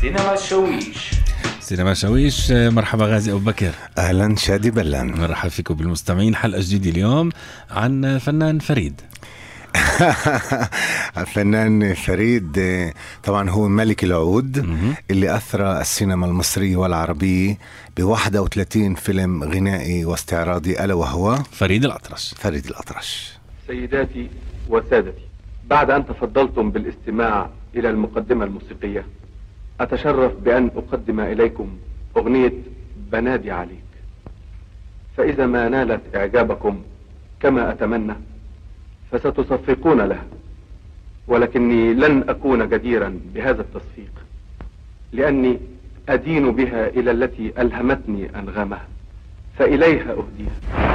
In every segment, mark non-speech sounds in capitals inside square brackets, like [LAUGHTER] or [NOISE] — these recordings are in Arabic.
سينما الشاويش سينما شاويش مرحبا غازي أبو بكر. أهلا شادي بلان. مرحبا فيكم بالمستمعين. حلقة جديدة اليوم عن فنان فريد. [LAUGHS] الفنان فريد طبعا هو ملك العود. اللي اثرى السينما المصرية والعربية ب 31 فيلم غنائي واستعراضي ألا وهو؟ فريد الأطرش. فريد الأطرش. سيداتي وسادتي بعد أن تفضلتم بالاستماع إلى المقدمة الموسيقية أتشرف بأن أقدم إليكم أغنية بنادي عليك. فإذا ما نالت إعجابكم كما أتمنى فستصفقون لها. ولكني لن أكون جديرا بهذا التصفيق لأني أدين بها إلى التي ألهمتني أنغامها فإليها أهديها.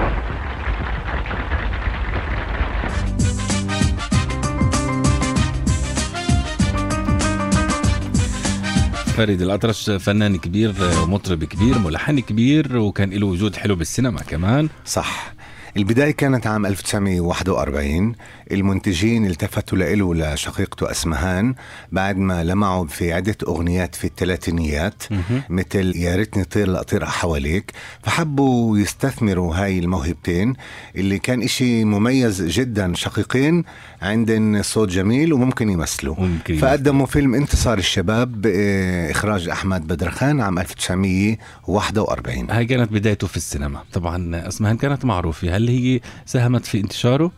فريد الأطرش فنان كبير مطرب كبير ملحن كبير وكان له وجود حلو بالسينما كمان. صح. البداية كانت عام 1941 المنتجين التفتوا له لشقيقته أسمهان بعد ما لمعوا في عدة أغنيات في الثلاثينيات مثل يا ريتني طير لأطير حواليك فحبوا يستثمروا هاي الموهبتين اللي كان إشي مميز جدا شقيقين عندن صوت جميل وممكن يمثلوا. ممكن فقدموا فيلم انتصار الشباب بإخراج أحمد بدرخان عام 1941 هاي كانت بدايته في السينما. طبعا أسمهان كانت معروفة. هل هي ساهمت في انتشاره؟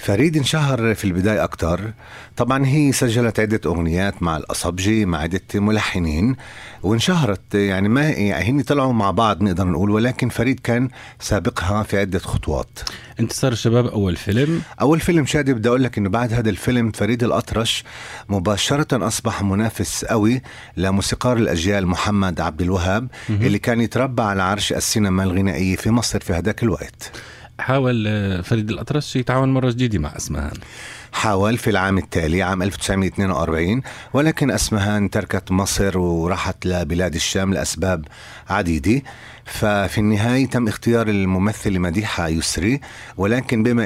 فريد انشهر في البداية أكتر. طبعا هي سجلت عدة أغنيات مع الأصبجي مع عدة ملحنين وانشهرت يعني ما يعني هن طلعوا مع بعض نقدر نقول ولكن فريد كان سابقها في عدة خطوات. انتصار الشباب أول فيلم؟ أول فيلم شادي بدي أقول لك إنه بعد هذا الفيلم فريد الأطرش مباشرة أصبح منافس قوي لموسيقار الأجيال محمد عبد الوهاب اللي كان يتربى على عرش السينما الغنائية في مصر في هذاك الوقت. حاول آه، فريد الأطرش يتعاون مرة جديدة مع أسمهان. حاول في العام التالي عام 1942 ولكن أسمهان تركت مصر وراحت لبلاد الشام لأسباب عديدة. ففي النهاية تم اختيار الممثلة مديحة يسري ولكن بما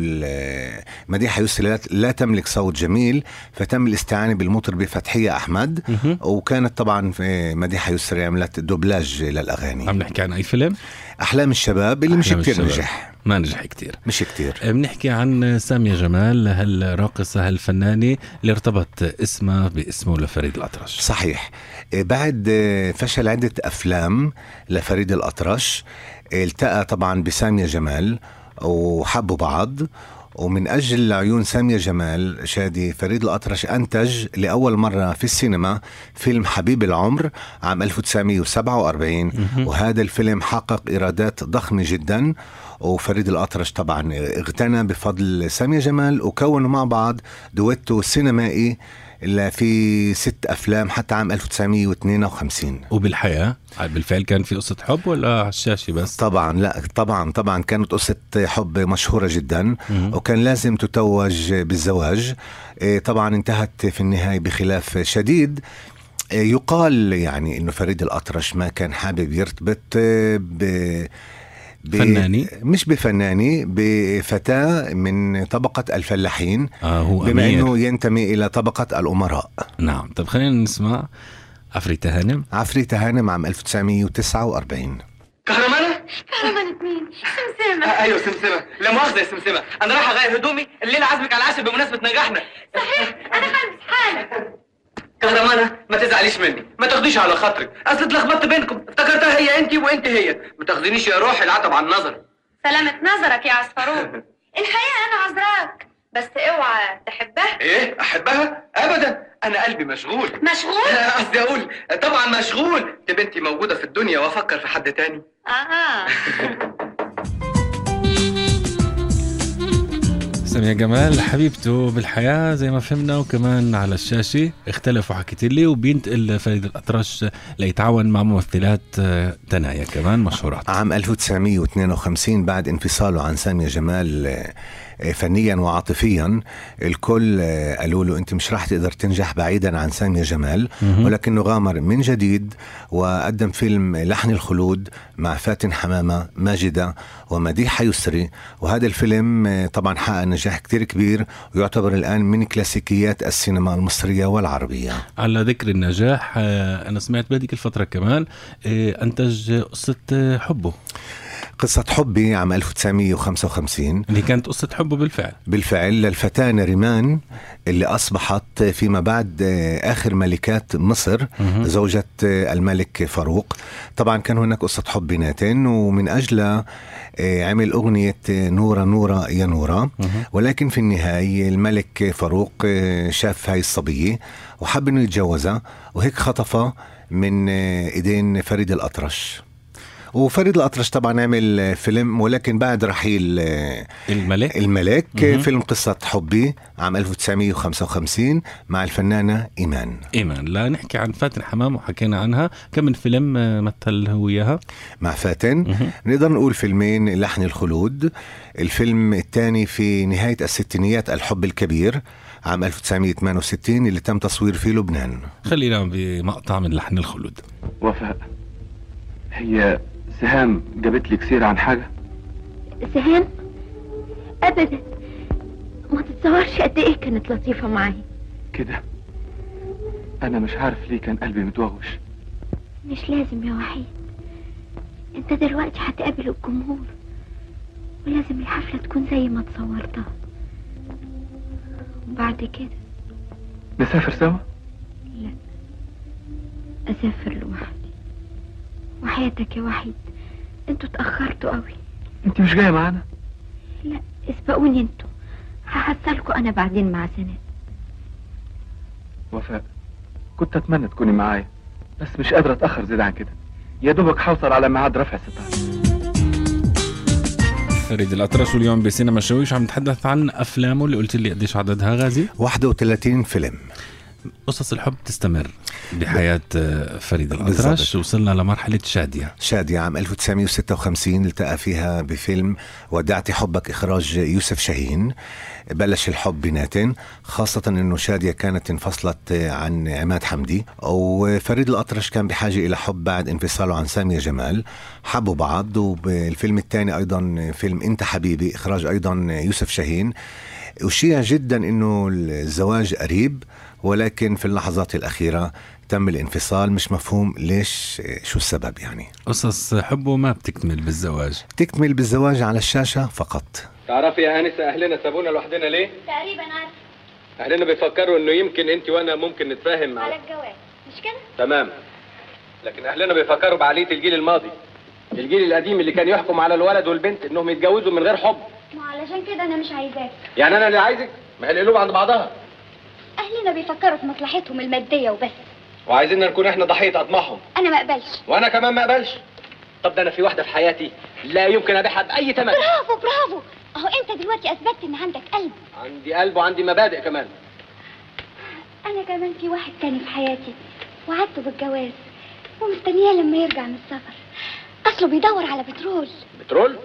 ال- مديحة يسري لا- تملك صوت جميل فتم الاستعانة بالمطربة فتحية أحمد. وكانت طبعا في مديحة يسري عملت دوبلاج للأغاني. عم نحكي عن أي فيلم؟ أحلام الشباب اللي مش أحلام كتير الشباب. نجح. ما نجح كتير. مش كتير. بنحكي عن سامية جمال هالراقصة هالفنانة اللي ارتبط اسمها باسمه لفريد الأطرش. صحيح. إيه، بعد فشل عدة أفلام لفريد الأطرش. إيه، التقى طبعا بسامية جمال وحبوا بعض. ومن أجل عيون سامية جمال شادي فريد الأطرش أنتج لأول مرة في السينما فيلم حبيب العمر عام 1947 وهذا الفيلم حقق إيرادات ضخمة جدا. وفريد الأطرش طبعا اغتنى بفضل سامية جمال وكونوا مع بعض دويتو سينمائي. اللي في ست أفلام حتى عام 1952 وبالحياة؟ بالفعل كان في قصة حب ولا على الشاشة بس؟ طبعا لا طبعا طبعا كانت قصة حب مشهورة جدا وكان لازم تتوج بالزواج. إيه، طبعا انتهت في النهاية بخلاف شديد. إيه، يقال يعني إنه فريد الأطرش ما كان حابب يرتبط إيه، فناني؟ مش بفناني بفتاة من طبقة الفلاحين آه هو بما أمير. إنه ينتمي إلى طبقة الأمراء. نعم. طب خلينا نسمع عفريتة هانم عفريتة هانم عام 1949 كهرمانة؟ كهربانة مين؟ سمسمة. آه أيوه سمسمة. لا مؤاخذة يا سمسمة. أنا رايح أغير هدومي الليلة عازمك على العشاء بمناسبة نجاحنا. صحيح. أنا هلبس حالا. كهرمانة ما تزعليش مني. ما تاخديش على خاطرك. أصل اتلخبطت بينكم. افتكرتها هي انت وأنت هي. ما تاخدينيش يا روحي العتب عن نظر سلامة نظرك يا عصفروت [LAUGHS] الحقيقة أنا عذراك. بس اوعى تحبها. إيه؟ أحبها؟ ابدا. أنا قلبي مشغول. مشغول؟ [LAUGHS] قصدي أقول طبعا مشغول. دي بنتي موجودة في الدنيا وأفكر في حد تاني. [LAUGHS] آه سامية جمال حبيبته بالحياة زي ما فهمنا وكمان على الشاشة اختلفوا حكيت لي وبينتقل فريد الأطرش ليتعاون مع ممثلات آه، تنايا كمان مشهورات. عام 1952 بعد انفصاله عن سامية جمال آه، آه، فنيا وعاطفيا. الكل قالوا له أنت مش راح تقدر تنجح بعيدا عن سامية جمال. ولكنه غامر من جديد وقدم فيلم لحن الخلود مع فاتن حمامة ماجدة ومديحة يسري. وهذا الفيلم طبعا حقق نجاح كتير كبير ويعتبر الآن من كلاسيكيات السينما المصرية والعربية. على ذكر النجاح آه، أنا سمعت بهذيك الفترة كمان آه، أنتج قصه آه، حبه. قصة حبي عام 1955 اللي كانت قصة حبه بالفعل. بالفعل للفتاة نريمان اللي أصبحت فيما بعد آخر ملكات مصر مهم. زوجة الملك فاروق. طبعا كان هناك قصة حب بيناتين ومن أجلها آه، عمل أغنية نورة نورة يا نورة. ولكن في النهاية الملك فاروق آه، شاف هاي الصبية وحب إنه يتجوزها وهيك خطفها من آه، إيدين فريد الأطرش. وفريد الأطرش طبعا عمل فيلم ولكن بعد رحيل آه، الملك الملك مهم. فيلم قصة حبي عام 1955 مع الفنانة إيمان. إيمان لا نحكي عن فاتن حمام وحكينا عنها. كم من فيلم آه، مثل هو وياها مع فاتن. مهم. نقدر نقول فيلمين لحن الخلود. الفيلم الثاني في نهاية الستينيات الحب الكبير عام 1968 اللي تم تصوير في لبنان. خلينا بمقطع من لحن الخلود. وفاء هي سهام جابت لك سيرة عن حاجة؟ سهام؟ ابدا. ما تتصورش قد إيه كانت لطيفة معايا. كده. أنا مش عارف ليه كان قلبي متوغوش. مش لازم يا وحيد. أنت دلوقتي هتقابل الجمهور. ولازم الحفلة تكون زي ما تصورتها وبعد كده؟ نسافر سوا؟ لا. أسافر لوحدي. وحياتك يا وحيد. أنتوا اتأخرتوا قوي. أنت مش جاية معانا؟ لا اسبقوني أنتوا. هحصلكوا أنا بعدين مع سناء وفاء كنت أتمنى تكوني معايا بس مش قادرة أتأخر زيادة عن كده. يا دوبك حوصل على ميعاد رفع الستار فريد الأطرش واليوم بسينما شويش عم نتحدث عن أفلامه اللي قلت لي قديش عددها غازي؟ 31 فيلم. قصص الحب تستمر بحياة آه، فريد الأطرش. وصلنا لمرحلة شادية. شادية عام 1956 التقى فيها بفيلم ودعت حبك إخراج يوسف شاهين. بلش الحب بيناتن خاصة أنه شادية كانت انفصلت عن عماد حمدي وفريد الأطرش كان بحاجة إلى حب بعد انفصاله عن سامية جمال. حبوا بعض وبالفيلم الثاني أيضا فيلم أنت حبيبي إخراج أيضا يوسف شاهين. أشيع جدا أنه الزواج قريب ولكن في اللحظات الأخيرة تم الانفصال مش مفهوم ليش شو السبب يعني؟ قصص حبه ما بتكتمل بالزواج. تكمل بالزواج على الشاشة فقط. تعرفي يا انسه أهلنا سابونا لوحدنا ليه؟ تقريبا عارف أهلنا بيفكروا إنه يمكن انت وأنا ممكن نتفاهم مع على الجواز مش كده؟ تمام. لكن أهلنا بيفكروا بعقلية الجيل الماضي. الجيل القديم اللي كان يحكم على الولد والبنت إنهم يتجوزوا من غير حب. ما علشان كده أنا مش عايزاك. يعني أنا اللي عايزك؟ ما هي القلوب عند بعضها. أهلنا بيفكروا في مصلحتهم المادية وبس. وعايزيننا نكون إحنا ضحية اطماعهم أنا ما أقبلش. وأنا كمان ما أقبلش. طب ده أنا في واحدة في حياتي لا يمكن أبيعها بأي ثمن. برافو برافو. أهو أنت دلوقتي أثبتت إن عندك قلب. عندي قلب وعندي مبادئ كمان. أنا كمان في واحد تاني في حياتي. وعدته بالجواز. ومستنياه لما يرجع من السفر. أصله بيدور على بترول. بترول؟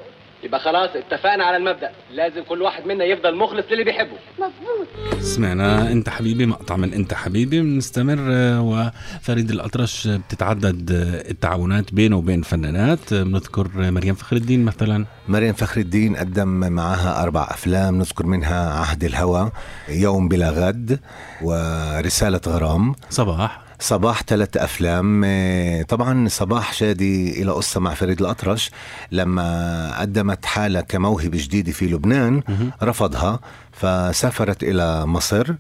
يبقى خلاص اتفقنا على المبدأ. لازم كل واحد منا يفضل مخلص للي بيحبه. مظبوط. سمعنا. انت حبيبي مقطع من انت حبيبي. بنستمر وفريد الأطرش بتتعدد التعاونات بينه وبين فنانات. بنذكر مريم فخر الدين مثلا. مريم فخر الدين قدم معها أربع أفلام. نذكر منها عهد الهوى يوم بلا غد ورسالة غرام. صباح. صباح ثلاث أفلام. آه، طبعا صباح شادي إلى قصة مع فريد الأطرش لما قدمت حالة كموهبة جديدة في لبنان رفضها فسافرت إلى مصر.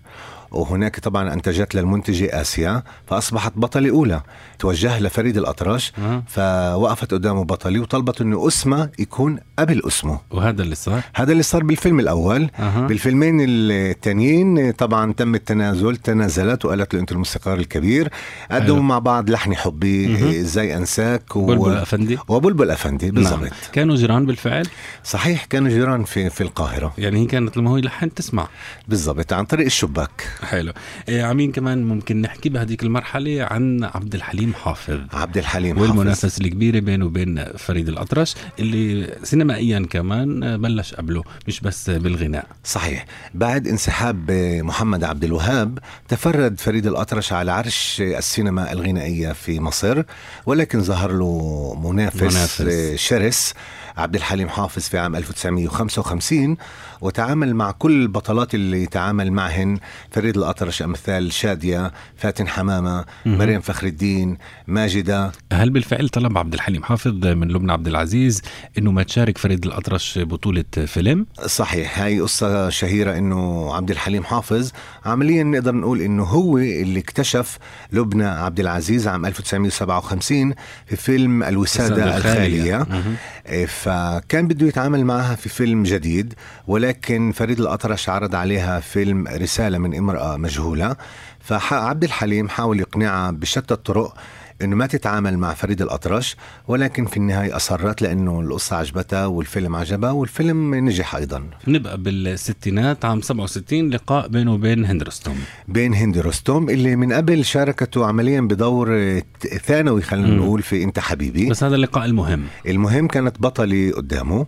وهناك طبعا أنتجت للمنتجة آسيا فأصبحت بطلة أولى. توجه لفريد الأطرش آه. فوقفت قدامه بطلة وطلبت أنه أسمه يكون قبل اسمه. وهذا اللي صار؟ هذا اللي صار بالفيلم الأول. أها. بالفيلمين التانيين طبعا تم التنازل تنازلت وقالت له أنت الموسيقار الكبير. قدموا. مع بعض لحن حبي. إزاي أنساك و... بلبل أفندي وبلبل افندي بالضبط. نعم. كانوا جيران بالفعل؟ صحيح كانوا جيران في في القاهرة. يعني هي كانت لما هو يلحن تسمع. بالضبط عن طريق الشباك. حلو. إيه عمين كمان ممكن نحكي بهديك المرحلة عن عبد الحليم حافظ. عبد الحليم حافظ. والمنافسه الكبيرة بينه وبين فريد الأطرش اللي سينمائيا كمان بلش قبله مش بس بالغناء. صحيح. بعد انسحاب محمد عبد الوهاب تفرد فريد الأطرش على عرش السينما الغنائية في مصر ولكن ظهر له منافس. منافس. شرس. عبد الحليم حافظ في عام 1955 وتعامل مع كل البطلات اللي تعامل معهن. فريد الأطرش أمثال شادية فاتن حمامة. مريم فخر الدين ماجدة. هل بالفعل طلب عبد الحليم حافظ من لبنى عبد العزيز إنه ما تشارك فريد الأطرش بطولة فيلم؟ صحيح. هاي قصة شهيرة إنه عبد الحليم حافظ عمليا نقدر نقول إنه هو اللي اكتشف لبنى عبد العزيز عام 1957 في فيلم الوسادة الخالية. مهم. إيه، فكان بده يتعامل معها في فيلم جديد ولكن فريد الأطرش عرض عليها فيلم رسالة من امرأة مجهولة. فعبد الحليم حاول يقنعها بشتى الطرق إنه ما تتعامل مع فريد الأطرش ولكن في النهاية أصرت لأنه القصة عجبتها والفيلم عجبها والفيلم نجح أيضا. نبقى بالستينات عام 67 لقاء بينه وبين هندرستون بين هند رستم اللي من قبل شاركته عمليا بدور ثانوي خلينا. نقول في انت حبيبي. بس هذا اللقاء المهم. المهم كانت بطلة قدامه.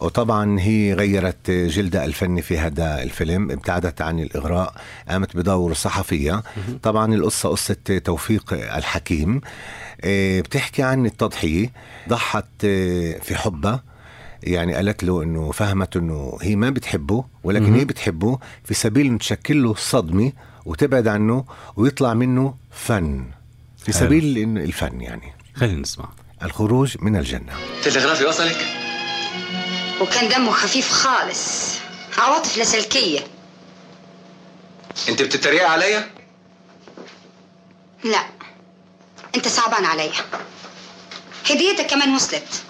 وطبعا هي غيرت جلدها الفني في هذا الفيلم ابتعدت عن الإغراء قامت بدور صحفية. طبعا القصة قصة توفيق الحكيم. آه، بتحكي عن التضحية ضحت آه، في حبها يعني قالت له إنه فهمت إنه هي ما بتحبه ولكن مهم. هي بتحبه في سبيل إنه تشكل له صدمة وتبعد عنه ويطلع منه فن. في. سبيل إنه الفن يعني. خلينا نسمع. الخروج من الجنة. تلغرافي وصلك؟ وكان دمه خفيف خالص. عواطف لاسلكية. انت بتتريق عليا؟ لا. انت صعبان عليا. هديتك كمان وصلت.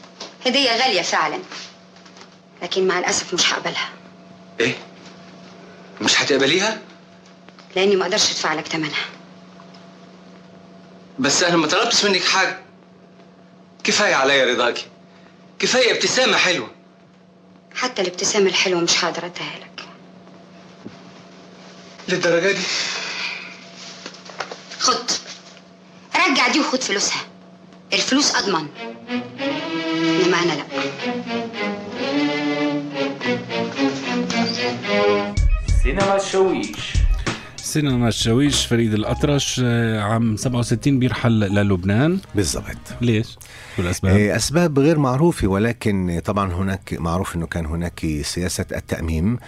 هدية غالية فعلا. لكن مع الأسف مش هقبلها. إيه؟ مش هتقبليها؟ لأني ما أقدرش أدفع لك ثمنها بس أنا ما طلبتش منك حاجة. كفاية عليا رضاكي. كفاية ابتسامة حلوة. حتى الابتسامة الحلوة مش هقدر أديها لك. للدرجة دي؟ خد. رجع دي وخد فلوسها. الفلوس أضمن. إنما أنا لأ. سينما الشويش سينما الشاويش فريد الأطرش آه، عام 67 بيرحل للبنان بالضبط ليش؟ شو الأسباب؟ إيه، أسباب غير معروفة ولكن طبعا هناك معروف أنه كان هناك سياسة التأميم.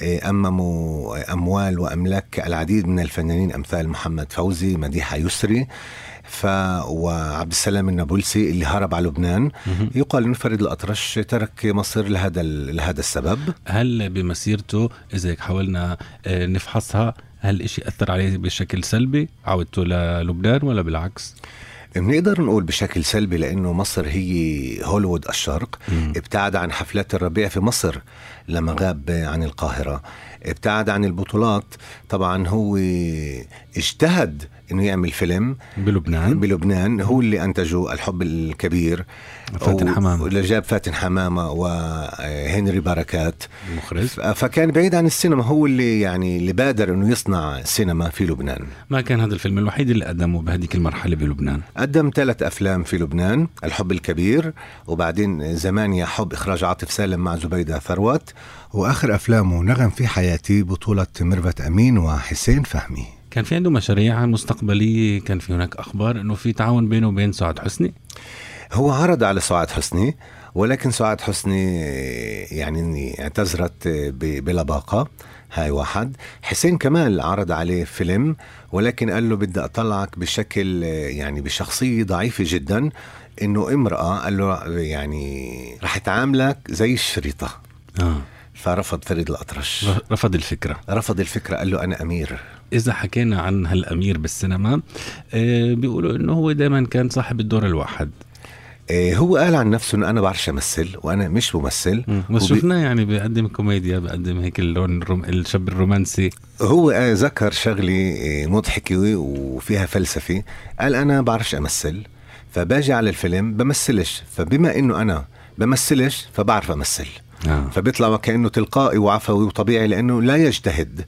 إيه، أمموا أموال وأملاك العديد من الفنانين أمثال محمد فوزي مديحة يسري ف وعبد السلام النابلسي اللي هرب على لبنان. يقال إنه فريد الأطرش ترك مصر لهذا لهذا السبب هل بمسيرته هيك حاولنا آه، نفحصها هل إشي أثر عليه بشكل سلبي عودته للبنان ولا بالعكس؟ بنقدر نقول بشكل سلبي لأنه مصر هي هوليوود الشرق مم. ابتعد عن حفلات الربيع في مصر لما غاب عن القاهرة ابتعد عن البطولات طبعا هو اجتهد إنه يعمل فيلم بلبنان. بلبنان. هو اللي أنتجه الحب الكبير. فاتن حمامة. واللي جاب فاتن حمامة وهنري بركات. المخرج فكان بعيد عن السينما. هو اللي يعني اللي بادر إنه يصنع سينما في لبنان. ما كان هذا الفيلم الوحيد اللي قدمه بهذيك المرحلة بلبنان. قدم ثلاث أفلام في لبنان. الحب الكبير وبعدين زمان يا حب إخراج عاطف سالم مع زبيدة ثروت. وآخر أفلامه نغم في حياتي بطولة ميرفت أمين وحسين فهمي. كان في عنده مشاريع مستقبلية كان في هناك أخبار أنه في تعاون بينه وبين سعد حسني. هو عرض على سعاد حسني ولكن سعاد حسني يعني اعتذرت ب- بلباقة هاي واحد. حسين كمال عرض عليه فيلم ولكن قال له بدي أطلعك بشكل يعني بشخصية ضعيفة جدا. إنه امرأة قال له يعني رح تعاملك زي الشريطة. آه. فرفض فريد الأطرش. رفض الفكرة. رفض الفكرة قال له أنا أمير. إذا حكينا عن هالأمير بالسينما آه بيقولوا أنه هو دائما كان صاحب الدور الواحد. إيه هو قال عن نفسه إنه أنا بعرفش امثل وأنا مش ممثل. بس وبي- شفناه يعني بيقدم كوميديا بيقدم هيك اللون الروم... الشاب الرومانسي. هو آه، ذكر شغلة آه، مضحكة وفيها فلسفة. قال أنا بعرفش أمثل فباجي على الفيلم بمثلش. فبما إنه أنا بمثلش فبعرف أمثل. آه. فبيطلع وكأنه تلقائي وعفوي وطبيعي لأنه لا يجتهد.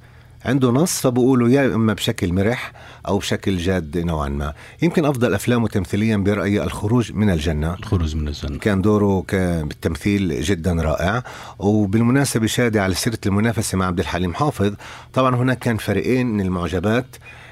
عنده نص فبقولوا يا إما بشكل مرح أو بشكل جاد نوعا ما. يمكن أفضل أفلامه تمثيليا برأيي الخروج من الجنة. الخروج من الجنة. كان دوره بالتمثيل جدا رائع. وبالمناسبة شادي على سيرة المنافسة مع عبد الحليم حافظ. طبعا هناك كان فريقين من المعجبات.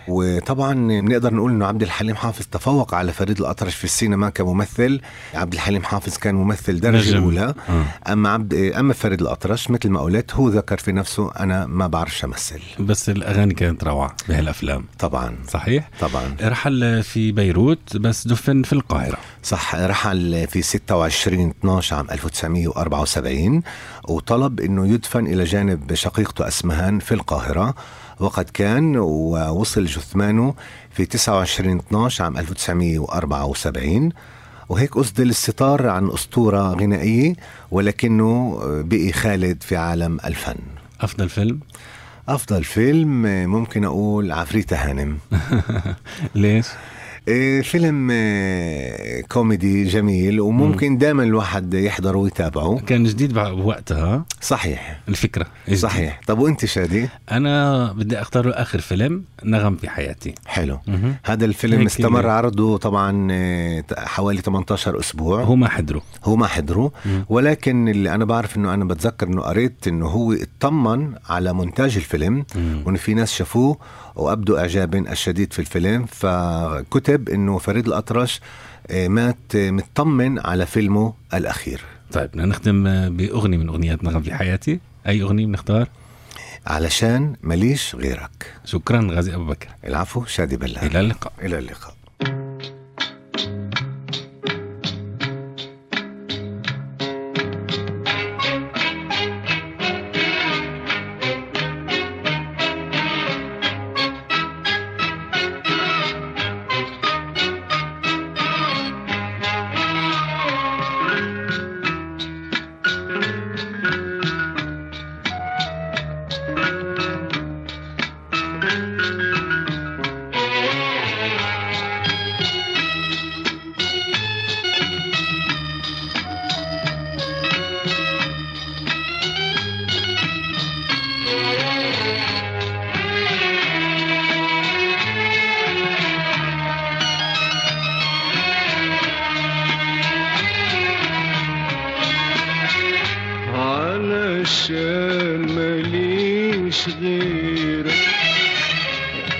وطبعا بنقدر نقول إنه عبد الحليم حافظ تفوق على فريد الأطرش في السينما كممثل. عبد الحليم حافظ كان ممثل درجة نجم. اولى آه. أما عبد أما فريد الأطرش مثل ما قلت هو ذكر في نفسه أنا ما بعرفش أمثل. بس الأغاني كانت روعة بهالأفلام. طبعا. صحيح؟ طبعا. رحل في بيروت بس دفن في القاهرة. صح رحل في 26 12 عام 1974 وطلب إنه يدفن إلى جانب شقيقته أسمهان في القاهرة. وقد كان ووصل جثمانه في 29 12 عام 1974 وهيك أسدل الستار عن أسطورة غنائية ولكنه بقي خالد في عالم الفن. أفضل فيلم؟ أفضل فيلم ممكن أقول عفريتة هانم. [LAUGHS] ليش؟ إيه، فيلم إيه، كوميدي جميل وممكن دائما الواحد يحضره ويتابعه. كان جديد بوقتها صحيح. الفكرة جديد. صحيح. طب وأنت شادي؟ أنا بدي أختار آخر فيلم نغم في حياتي. حلو. مهم. هذا الفيلم استمر اللي- عرضه طبعا إيه، حوالي 18 أسبوع. هو ما حضره. هو ما حضره. ولكن اللي أنا بعرف إنه أنا بتذكر إنه قريت إنه هو اطمن على مونتاج الفيلم. وإنه في ناس شافوه وابدوا اعجابا الشديد في الفيلم فكتب إنه فريد الأطرش آه، مات آه، مطمن على فيلمه الأخير. طيب بدنا نختم بأغنية من أغنيات نغم في حياتي. أي أغنية بنختار؟ علشان ماليش غيرك. شكرا غازي أبو بكر. العفو شادي بالله إلى اللقاء. إلى اللقاء.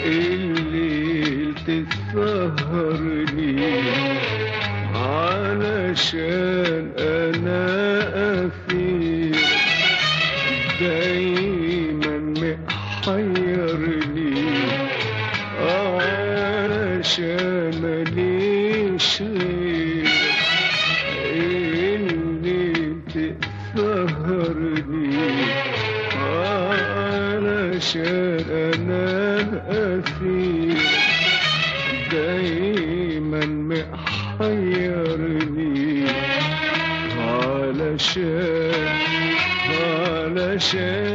الليل تسهرني علشان أنا اثير علشان علشان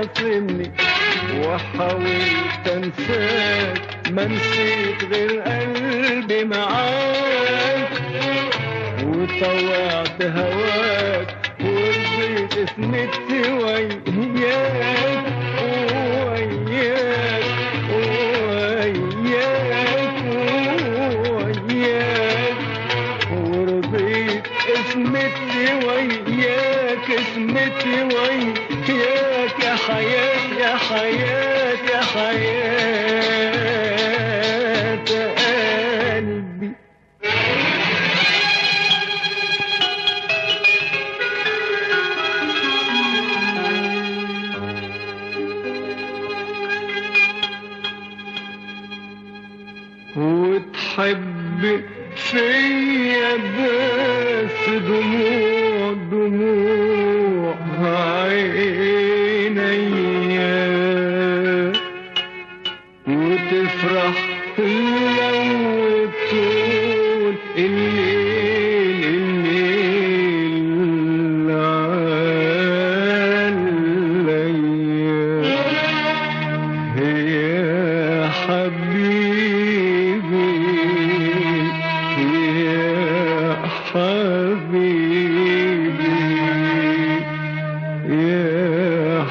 يخاصمني وحاولت انساك ما نسيت غير قلبي معاك. وطوعت هواك ورضيت اسمك وياك.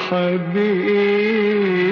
حبيبي.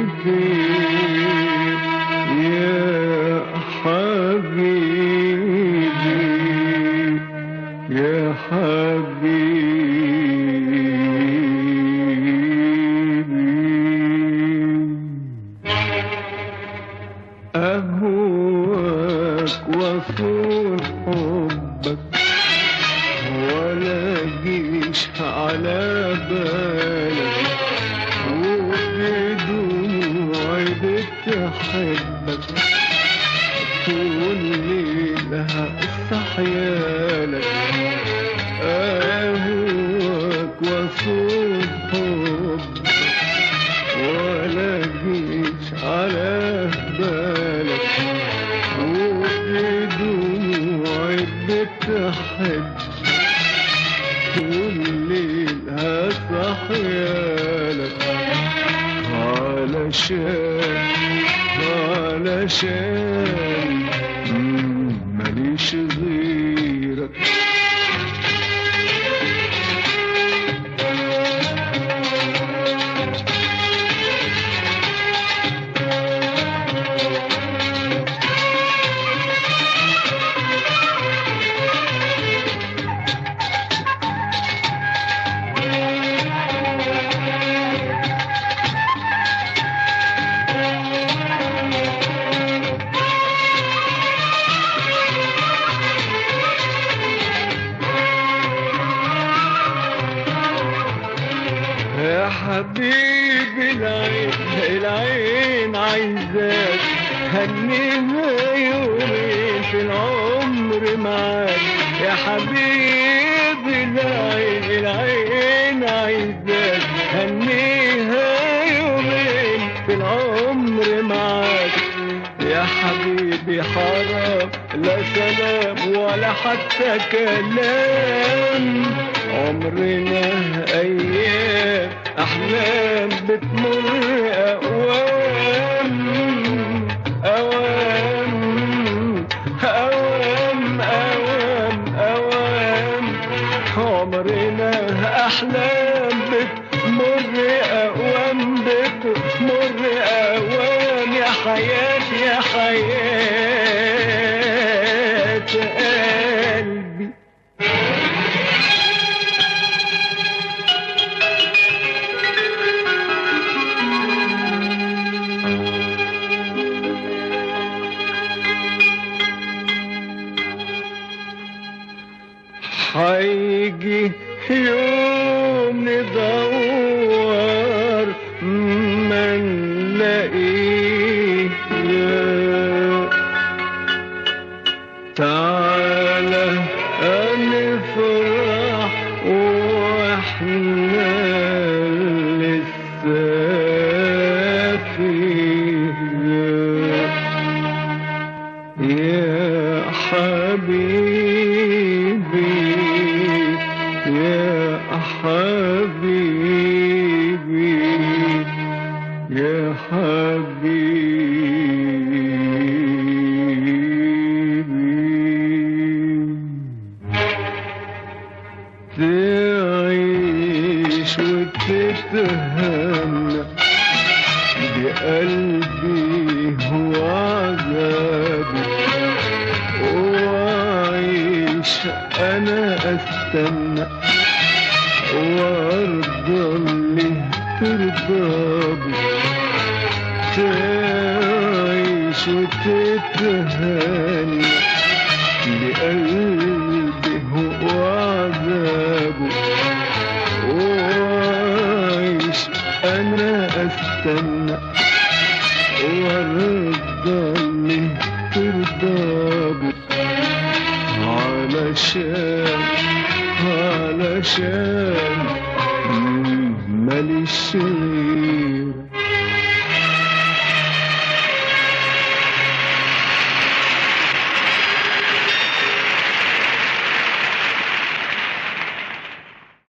حتى كلام عمرنا أيام أحلام بتمر أوام. أوام. أوام. أوام. أوام. عمرنا أحلام Alif استنى. وارضى اللي ترضى تعيش وتتهنى لقلبه وعذابه وعيش أنا أستنى. وارضى اللي ترضى علشان علشان ماليش غير